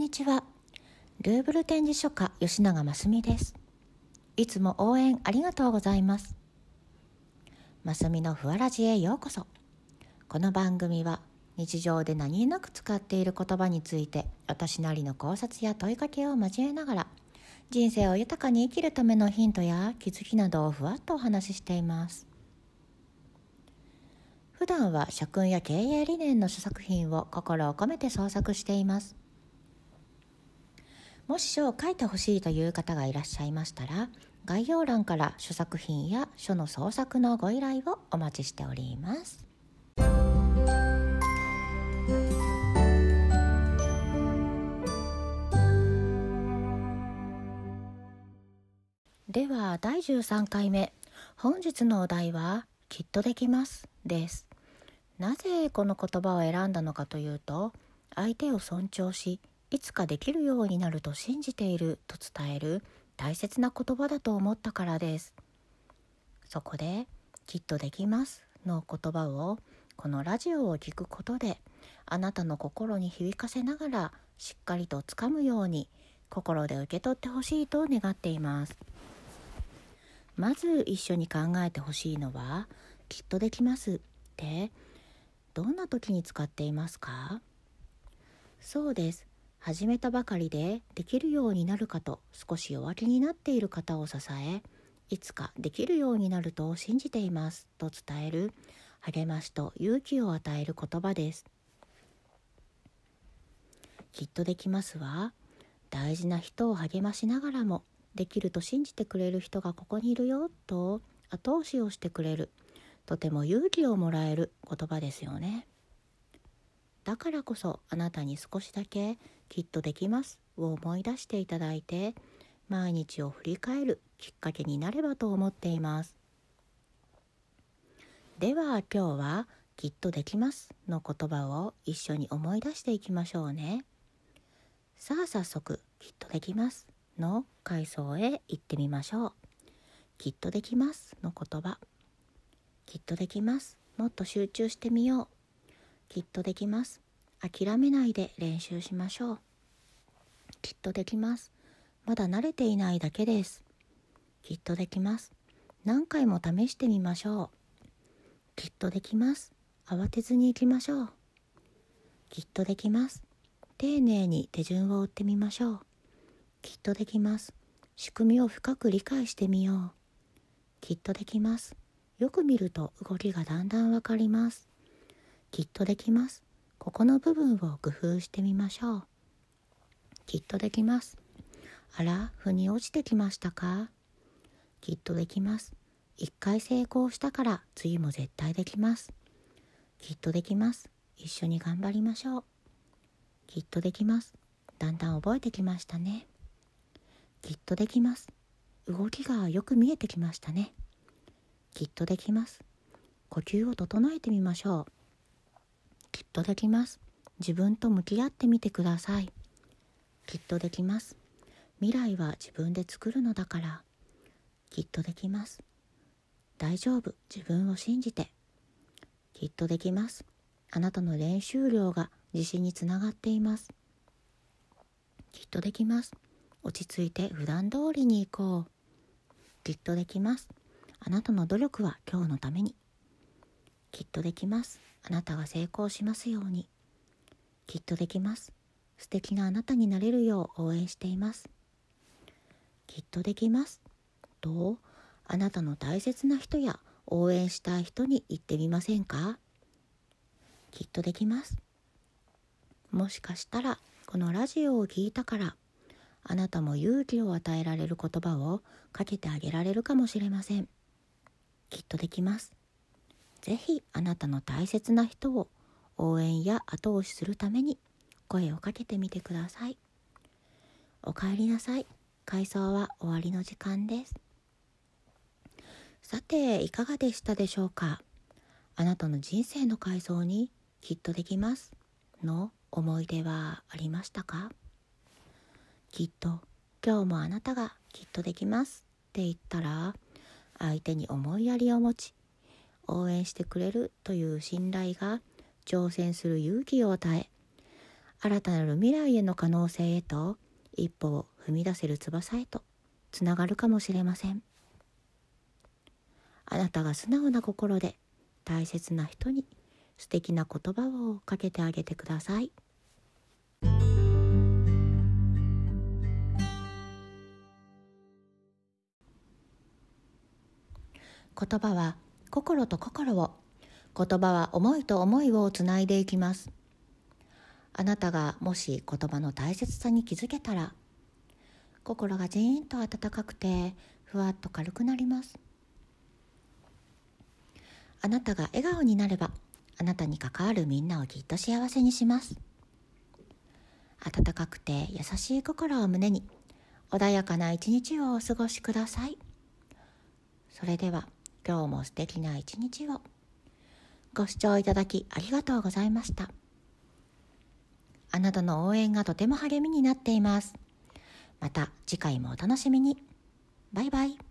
にちは。ルーブル展示書家吉永真澄です。いつも応援ありがとうございます。真澄のふわらじへようこそ。この番組は日常で何気なく使っている言葉について私なりの考察や問いかけを交えながら人生を豊かに生きるためのヒントや気づきなどをふわっとお話ししています。普段は社訓や経営理念の書作品を心を込めて創作しています。もし書を書いてほしいという方がいらっしゃいましたら概要欄から書作品や書の創作のご依頼をお待ちしております。では第13回目。本日のお題は「きっとできます」です。なぜこの言葉を選んだのかというと相手を尊重しいつかできるようになると信じていると伝える大切な言葉だと思ったからです。そこで「きっとできます」の言葉をこのラジオを聴くことであなたの心に響かせながらしっかりとつかむように心で受け取ってほしいと願っています。まず一緒に考えてほしいのは「きっとできます」ってどんな時に使っていますか？そうです。始めたばかりでできるようになるかと少し弱気になっている方を支えいつかできるようになると信じていますと伝える励ましと勇気を与える言葉です。きっとできますわ。大事な人を励ましながらもできると信じてくれる人がここにいるよと後押しをしてくれるとても勇気をもらえる言葉ですよね。だからこそあなたに少しだけきっとできます。を思い出していただいて毎日を振り返るきっかけになればと思っています。では今日はきっとできますの言葉を一緒に思い出していきましょうね。さあ早速きっとできますの階層へ行ってみましょう。きっとできますの言葉。きっとできますもっと集中してみよう。きっとできます諦めないで練習しましょう。きっとできます。まだ慣れていないだけです。きっとできます。何回も試してみましょう。きっとできます。慌てずに行きましょう。きっとできます。丁寧に手順を追ってみましょう。きっとできます。仕組みを深く理解してみよう。きっとできます。よく見ると動きがだんだんわかります。きっとできます。ここの部分を工夫してみましょう。きっとできます。あら腑に落ちてきましたか？きっとできます。一回成功したから次も絶対できます。きっとできます。一緒に頑張りましょう。きっとできます。だんだん覚えてきましたね。きっとできます。動きがよく見えてきましたね。きっとできます。呼吸を整えてみましょう。きっとできます。自分と向き合ってみてください。きっとできます。未来は自分で作るのだから。きっとできます。大丈夫。自分を信じて。きっとできます。あなたの練習量が自信につながっています。きっとできます。落ち着いて普段通りに行こう。きっとできます。あなたの努力は今日のために。きっとできます。あなたが成功しますように。きっとできます。素敵なあなたになれるよう応援しています。きっとできます。とあなたの大切な人や応援したい人に言ってみませんか？きっとできます。もしかしたらこのラジオを聴いたからあなたも勇気を与えられる言葉をかけてあげられるかもしれません。きっとできます。ぜひあなたの大切な人を応援や後押しするために声をかけてみてください。おかえりなさい。回想は終わりの時間です。さて、いかがでしたでしょうか？あなたの人生の改造にきっとできますの思い出はありましたか？きっと今日もあなたがきっとできますって言ったら相手に思いやりを持ち応援してくれるという信頼が挑戦する勇気を与え新たなる未来への可能性へと一歩を踏み出せる翼へとつながるかもしれませんあなたが素直な心で大切な人に素敵な言葉をかけてあげてください。言葉は心と心を言葉は思いと思いをつないでいきます。あなたがもし言葉の大切さに気づけたら心がジーンと温かくてふわっと軽くなります。あなたが笑顔になればあなたに関わるみんなをきっと幸せにします。温かくて優しい心を胸に穏やかな一日をお過ごしください。それでは今日も素敵な一日を。ご視聴いただきありがとうございました。あなたの応援がとても励みになっています。また次回もお楽しみに。バイバイ。